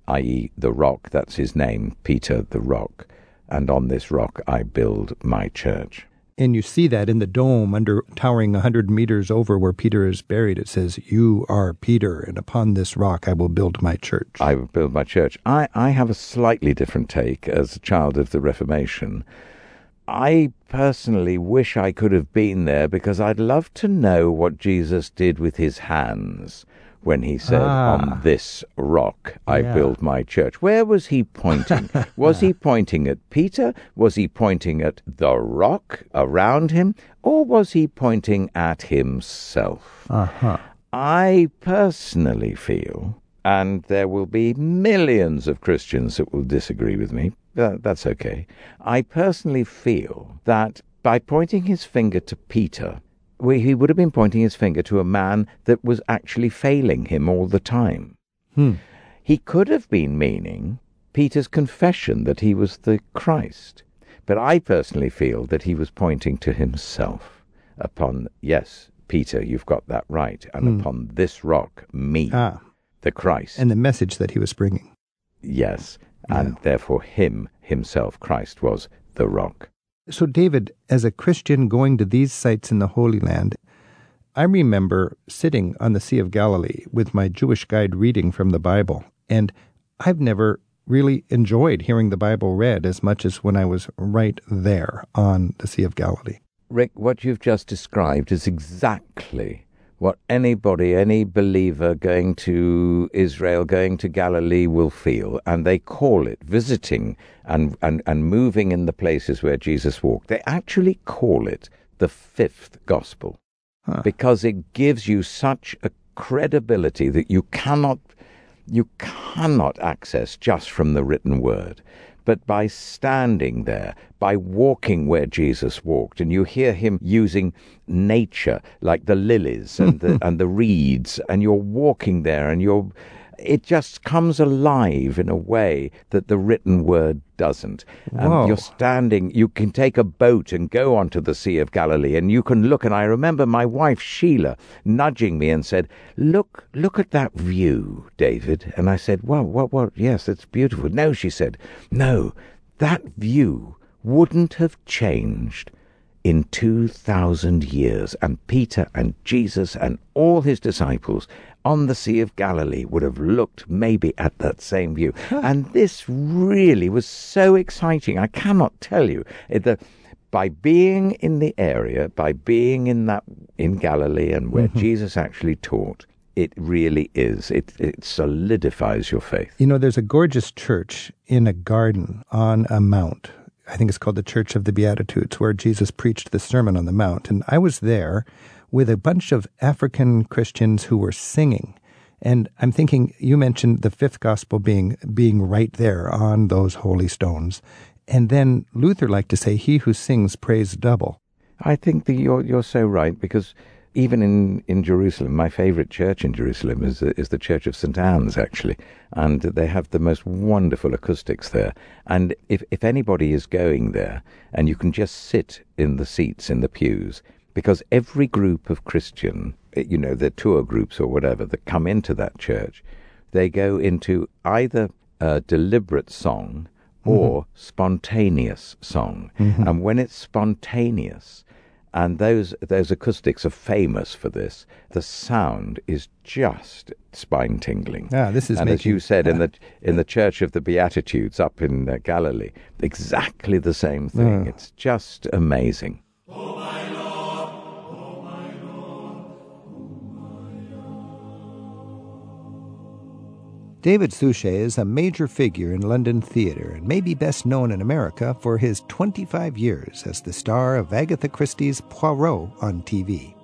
i.e., the rock, that's his name, Peter the rock. And on this rock I build my church. And you see that in the dome under towering a hundred meters over where Peter is buried. It says, You are Peter, and upon this rock I will build my church. I will build my church. I, I have a slightly different take as a child of the Reformation. I personally wish I could have been there because I'd love to know what Jesus did with his hands when he said, Ah. On this rock I Yeah. build my church. Where was he pointing? *laughs* was he pointing at Peter? Was he pointing at the rock around him? Or was he pointing at himself? Uh-huh. I personally feel, and there will be millions of Christians that will disagree with me, that's okay. I personally feel that by pointing his finger to Peter, he would have been pointing his finger to a man that was actually failing him all the time. Hmm. He could have been meaning Peter's confession that he was the Christ. But I personally feel that he was pointing to himself upon, yes, Peter, you've got that right, and upon this rock, me, Ah, the Christ. and the message that he was bringing. yes, and therefore him, himself, Christ, was the rock. So, David, as a Christian going to these sites in the Holy Land, I remember sitting on the Sea of Galilee with my Jewish guide reading from the Bible, and I've never really enjoyed hearing the Bible read as much as when I was right there on the Sea of Galilee. Rick, what you've just described is exactly what anybody, any believer going to Israel, going to Galilee will feel. And they call it visiting and, and, and moving in the places where Jesus walked. They actually call it the fifth gospel because it gives you such a credibility that you cannot you cannot access just from the written word but by standing there by walking where Jesus walked and you hear him using nature like the lilies and the *laughs* and the reeds and you're walking there and you're it just comes alive in a way that the written word doesn't. And Whoa. you're standing, you can take a boat and go onto the Sea of Galilee and you can look. And I remember my wife Sheila nudging me and said, Look, look at that view, David. And I said, Well, what, what? Yes, it's beautiful. No, she said, No, that view wouldn't have changed in 2,000 years. And Peter and Jesus and all his disciples on the Sea of Galilee would have looked maybe at that same view. and this really was so exciting. I cannot tell you. It, the, by being in the area, by being in that in Galilee and where mm-hmm. Jesus actually taught, it really is. It, it solidifies your faith. You know, there's a gorgeous church in a garden on a mount. I think it's called the Church of the Beatitudes, where Jesus preached the Sermon on the Mount. And I was there with a bunch of African Christians who were singing. And I'm thinking, you mentioned the fifth gospel being being right there on those holy stones. And then Luther liked to say, He who sings prays double. I think that you're you're so right because even in, in Jerusalem, my favourite church in Jerusalem is the- is the Church of St Anne's actually, and they have the most wonderful acoustics there. And if if anybody is going there, and you can just sit in the seats in the pews, because every group of Christian, you know, the tour groups or whatever that come into that church, they go into either a deliberate song mm-hmm. or spontaneous song. Mm-hmm. And when it's spontaneous, and those those acoustics are famous for this, the sound is just spine tingling. Ah, this is and as you said in the in the Church of the Beatitudes up in uh, Galilee, exactly the same thing. It's just amazing. David Suchet is a major figure in London theatre and may be best known in America for his 25 years as the star of Agatha Christie's Poirot on TV.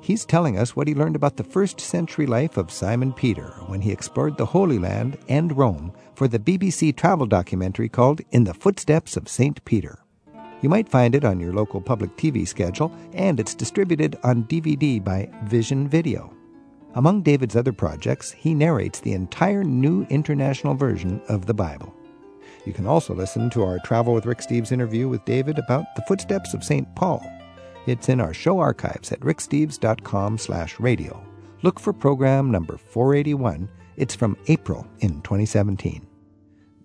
He's telling us what he learned about the first century life of Simon Peter when he explored the Holy Land and Rome for the BBC travel documentary called In the Footsteps of St. Peter. You might find it on your local public TV schedule, and it's distributed on DVD by Vision Video. Among David's other projects, he narrates the entire new international version of the Bible. You can also listen to our Travel with Rick Steves interview with David about the footsteps of St. Paul. It's in our show archives at ricksteves.com slash radio. Look for program number 481. It's from April in 2017.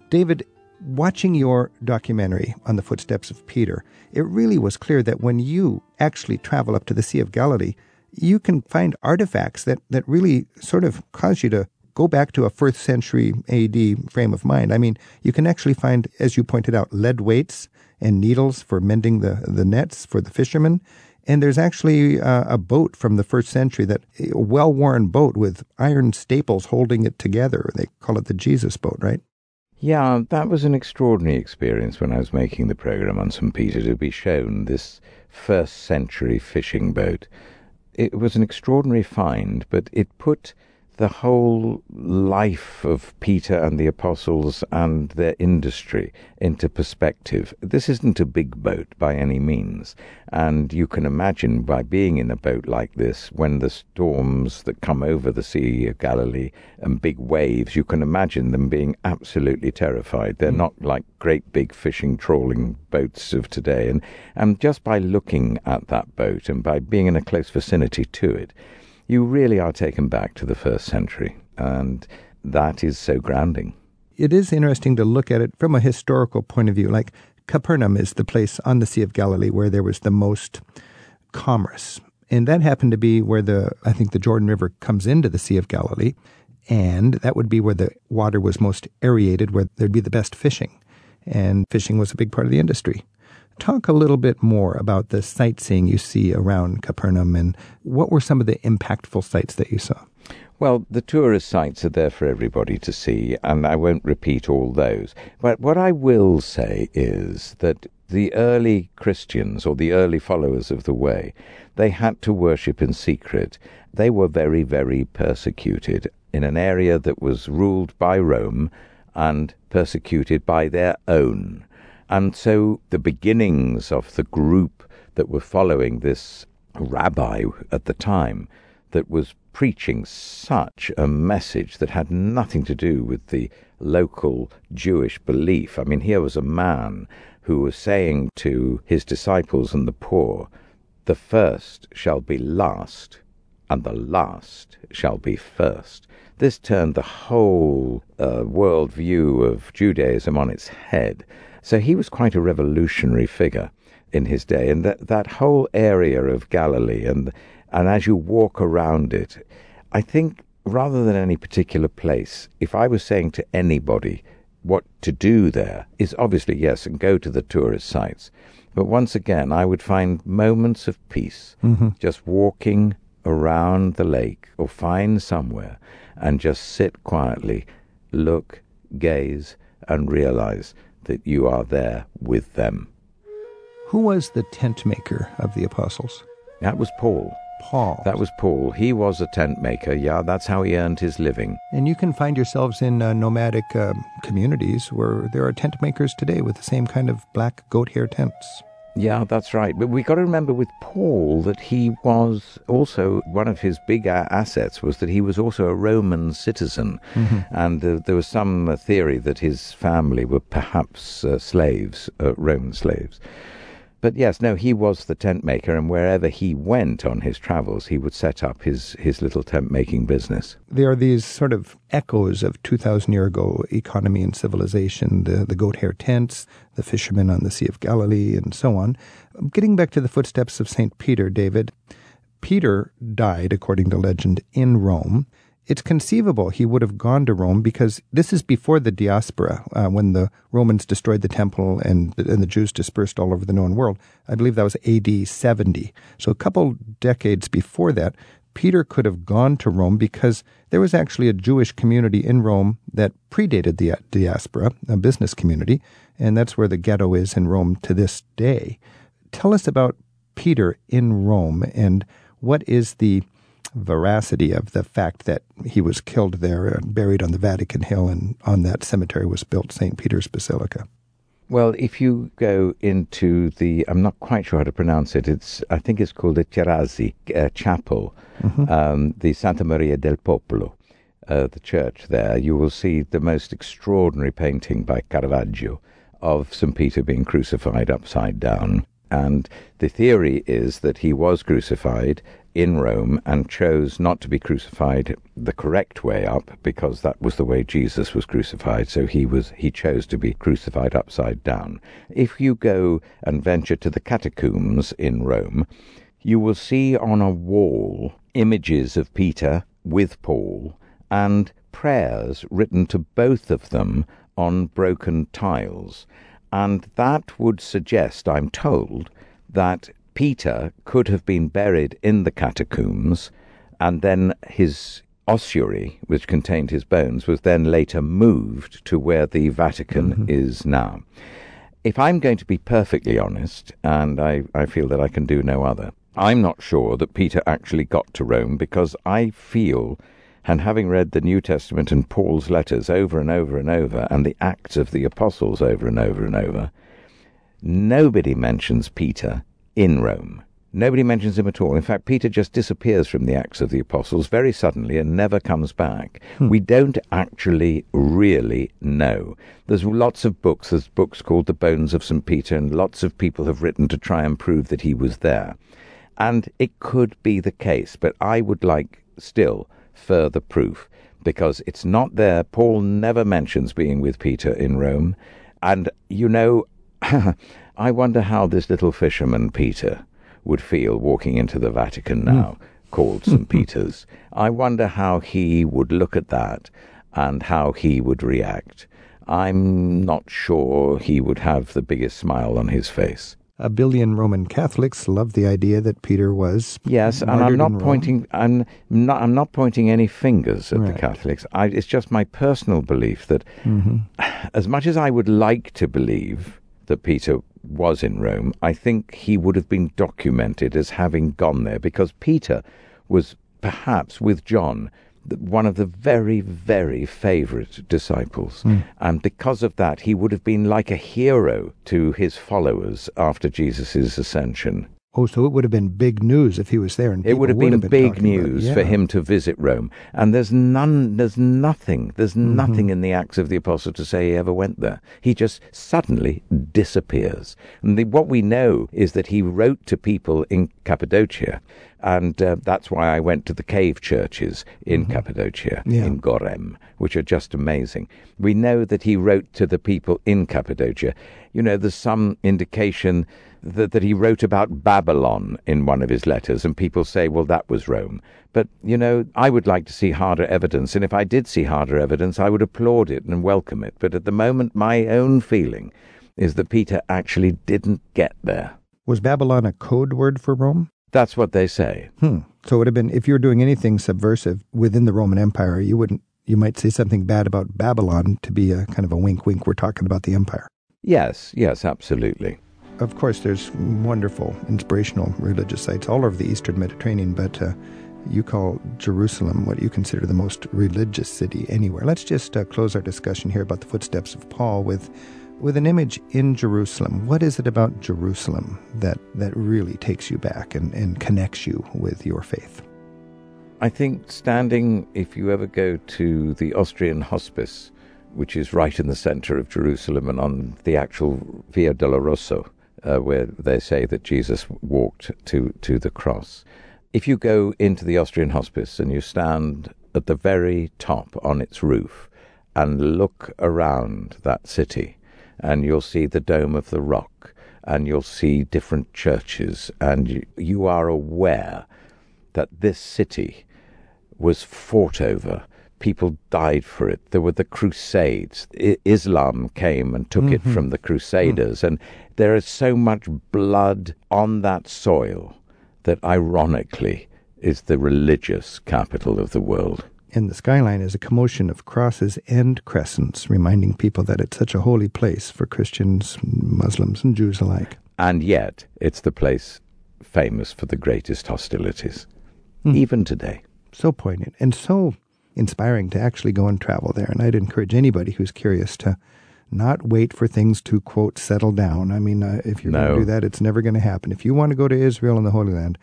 David, watching your documentary on the footsteps of Peter, it really was clear that when you actually travel up to the Sea of Galilee, you can find artifacts that, that really sort of cause you to go back to a first century AD frame of mind. I mean, you can actually find, as you pointed out, lead weights and needles for mending the, the nets for the fishermen. And there's actually uh, a boat from the first century that a well worn boat with iron staples holding it together. They call it the Jesus boat, right? Yeah, that was an extraordinary experience when I was making the program on St. Peter to be shown this first century fishing boat it was an extraordinary find, but it put the whole life of Peter and the apostles and their industry into perspective. This isn't a big boat by any means. And you can imagine by being in a boat like this, when the storms that come over the Sea of Galilee and big waves, you can imagine them being absolutely terrified. They're mm. not like great big fishing trawling boats of today. And, and just by looking at that boat and by being in a close vicinity to it, you really are taken back to the first century, and that is so grounding. It is interesting to look at it from a historical point of view. Like Capernaum is the place on the Sea of Galilee where there was the most commerce. And that happened to be where the, I think the Jordan River comes into the Sea of Galilee. And that would be where the water was most aerated, where there'd be the best fishing. And fishing was a big part of the industry. Talk a little bit more about the sightseeing you see around Capernaum and what were some of the impactful sights that you saw? Well, the tourist sites are there for everybody to see, and I won't repeat all those. But what I will say is that the early Christians or the early followers of the way, they had to worship in secret. They were very, very persecuted in an area that was ruled by Rome and persecuted by their own. And so the beginnings of the group that were following this rabbi at the time that was preaching such a message that had nothing to do with the local Jewish belief. I mean, here was a man who was saying to his disciples and the poor, The first shall be last, and the last shall be first. This turned the whole uh, world view of Judaism on its head. So he was quite a revolutionary figure in his day, and that that whole area of Galilee, and and as you walk around it, I think rather than any particular place, if I was saying to anybody what to do there, is obviously yes, and go to the tourist sites. But once again, I would find moments of peace, mm-hmm. just walking around the lake or find somewhere and just sit quietly, look, gaze, and realize that you are there with them. Who was the tent maker of the apostles? That was Paul. Paul. That was Paul. He was a tent maker. Yeah, that's how he earned his living. And you can find yourselves in uh, nomadic uh, communities where there are tent makers today with the same kind of black goat hair tents. Yeah, that's right. But we got to remember with Paul that he was also one of his big assets was that he was also a Roman citizen, mm-hmm. and uh, there was some uh, theory that his family were perhaps uh, slaves, uh, Roman slaves. But yes, no, he was the tent maker, and wherever he went on his travels, he would set up his, his little tent making business. There are these sort of echoes of 2,000 year ago economy and civilization the, the goat hair tents, the fishermen on the Sea of Galilee, and so on. Getting back to the footsteps of St. Peter, David, Peter died, according to legend, in Rome it's conceivable he would have gone to Rome because this is before the diaspora, uh, when the Romans destroyed the temple and, and the Jews dispersed all over the known world. I believe that was AD 70. So a couple decades before that, Peter could have gone to Rome because there was actually a Jewish community in Rome that predated the diaspora, a business community, and that's where the ghetto is in Rome to this day. Tell us about Peter in Rome and What is the veracity of the fact that he was killed there and buried on the Vatican Hill, and on that cemetery was built St. Peter's Basilica? Well, if you go into the, I'm not quite sure how to pronounce it. It's, I think it's called the Cerasi uh, Chapel, um, the Santa Maria del Popolo, uh, the church there. You will see the most extraordinary painting by Caravaggio of St. Peter being crucified upside down. And the theory is that he was crucified in Rome and chose not to be crucified the correct way up because that was the way Jesus was crucified. So he was he chose to be crucified upside down. If you go and venture to the catacombs in Rome, you will see on a wall images of Peter with Paul and prayers written to both of them on broken tiles. And that would suggest, I'm told, that Peter could have been buried in the catacombs, and then his ossuary, which contained his bones, was then later moved to where the Vatican mm-hmm. is now. If I'm going to be perfectly honest, and I, I feel that I can do no other, I'm not sure that Peter actually got to Rome because I feel, and having read the New Testament and Paul's letters over and over and over, and the Acts of the Apostles over and over and over, nobody mentions Peter in Rome. Nobody mentions him at all. In fact, Peter just disappears from the Acts of the Apostles very suddenly and never comes back. Hmm. We don't actually really know. There's lots of books. There's books called The Bones of St. Peter, and lots of people have written to try and prove that he was there. And it could be the case, but I would like still further proof because it's not there. Paul never mentions being with Peter in Rome. And, you know, *laughs* I wonder how this little fisherman, Peter, would feel walking into the Vatican hmm. now, called St. *laughs* Peter's. I wonder how he would look at that and how he would react. I'm not sure he would have the biggest smile on his face. A billion Roman Catholics love the idea that Peter was. Yes, and I'm not pointing. I'm not. I'm not pointing any fingers at the Catholics. I, it's just my personal belief that, mm-hmm. as much as I would like to believe that Peter was in Rome, I think he would have been documented as having gone there because Peter was perhaps with John one of the very, very favourite disciples. And because of that, he would have been like a hero to his followers after Jesus' ascension. Oh, so it would have been big news if he was there, and It would have been, big talking about it. news for him to visit Rome. And there's none, there's nothing, there's Mm-hmm. nothing in the Acts of the Apostle to say he ever went there. He just suddenly disappears. And the, what we know is that he wrote to people in Cappadocia. And uh, that's why I went to the cave churches in Cappadocia, Mm-hmm. Yeah. in Göreme, which are just amazing. We know that he wrote to the people in Cappadocia. You know, there's some indication that, that he wrote about Babylon in one of his letters, and people say, well, that was Rome. But, you know, I would like to see harder evidence, and if I did see harder evidence, I would applaud it and welcome it. But at the moment, my own feeling is that Peter actually didn't get there. Was Babylon a code word for Rome? That's what they say. Hmm. So it would have been if you were doing anything subversive within the Roman Empire, you wouldn't. You might say something bad about Babylon to be a kind of a wink, wink. We're talking about the empire. Yes, yes, absolutely. Of course, there's wonderful inspirational religious sites all over the Eastern Mediterranean, but uh, you call Jerusalem what you consider the most religious city anywhere. Let's just uh, close our discussion here about the footsteps of Paul with with an image in Jerusalem. What is it about Jerusalem that, that really takes you back and, and connects you with your faith? I think standing, if you ever go to the Austrian hospice, which is right in the center of Jerusalem and on the actual Via Dolorosa, uh, where they say that Jesus walked to, to the cross. If you go into the Austrian hospice and you stand at the very top on its roof and look around that city, and you'll see the Dome of the Rock, and you'll see different churches, and you, are aware that this city was fought over. People died for it. There were the Crusades. I- Islam came and took it mm-hmm. from the Crusaders. Mm. And there is so much blood on that soil that, ironically, is the religious capital of the world. And the skyline is a commotion of crosses and crescents, reminding people that it's such a holy place for Christians, Muslims, and Jews alike. And yet, it's the place famous for the greatest hostilities, Hmm. even today. So poignant and so inspiring to actually go and travel there. And I'd encourage anybody who's curious to not wait for things to, quote, settle down. I mean, uh, if you're going to do that, it's never going to happen. If you want to go to Israel and the Holy Land,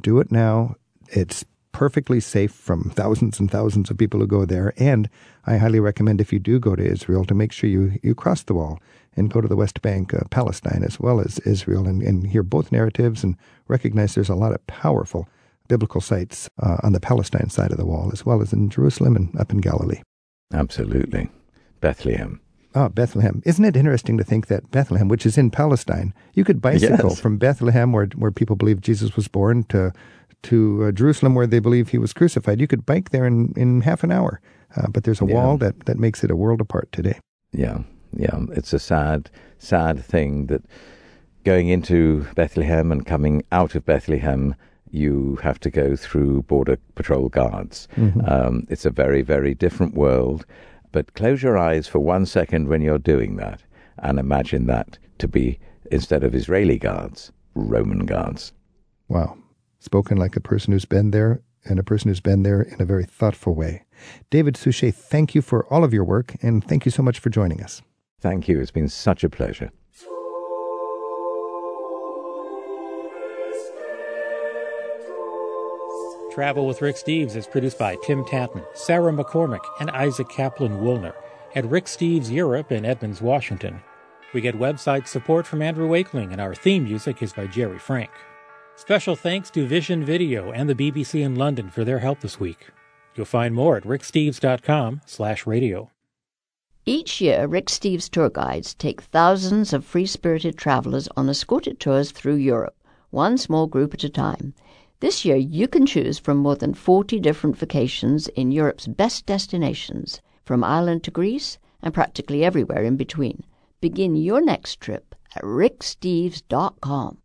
do it now. It's perfectly safe from thousands and thousands of people who go there. And I highly recommend if you do go to Israel to make sure you, you cross the wall and go to the West Bank, uh, Palestine, as well as Israel, and, and hear both narratives and recognize there's a lot of powerful biblical sites uh, on the Palestine side of the wall, as well as in Jerusalem and up in Galilee. Absolutely. Bethlehem. Ah, Bethlehem. Isn't it interesting to think that Bethlehem, which is in Palestine, you could bicycle Yes. from Bethlehem, where where people believe Jesus was born, to to uh, Jerusalem, where they believe he was crucified. You could bike there in, in half an hour. Uh, but there's a Yeah. wall that, that makes it a world apart today. Yeah, yeah. It's a sad, sad thing that going into Bethlehem and coming out of Bethlehem, you have to go through border patrol guards. Um, it's a very, very different world. But close your eyes for one second when you're doing that, and imagine that to be instead of Israeli guards, Roman guards. Wow. Spoken like a person who's been there and a person who's been there in a very thoughtful way. David Suchet, thank you for all of your work and thank you so much for joining us. Thank you. It's been such a pleasure. Travel with Rick Steves is produced by Tim Tatman, Sarah McCormick, and Isaac Kaplan Woolner at Rick Steves Europe in Edmonds, Washington. We get website support from Andrew Wakeling, and our theme music is by Jerry Frank. Special thanks to Vision Video and the BBC in London for their help this week. You'll find more at ricksteves.com slash radio. Each year, Rick Steves tour guides take thousands of free spirited travelers on escorted tours through Europe, one small group at a time. This year, you can choose from more than 40 different vacations in Europe's best destinations, from Ireland to Greece and practically everywhere in between. Begin your next trip at ricksteves.com.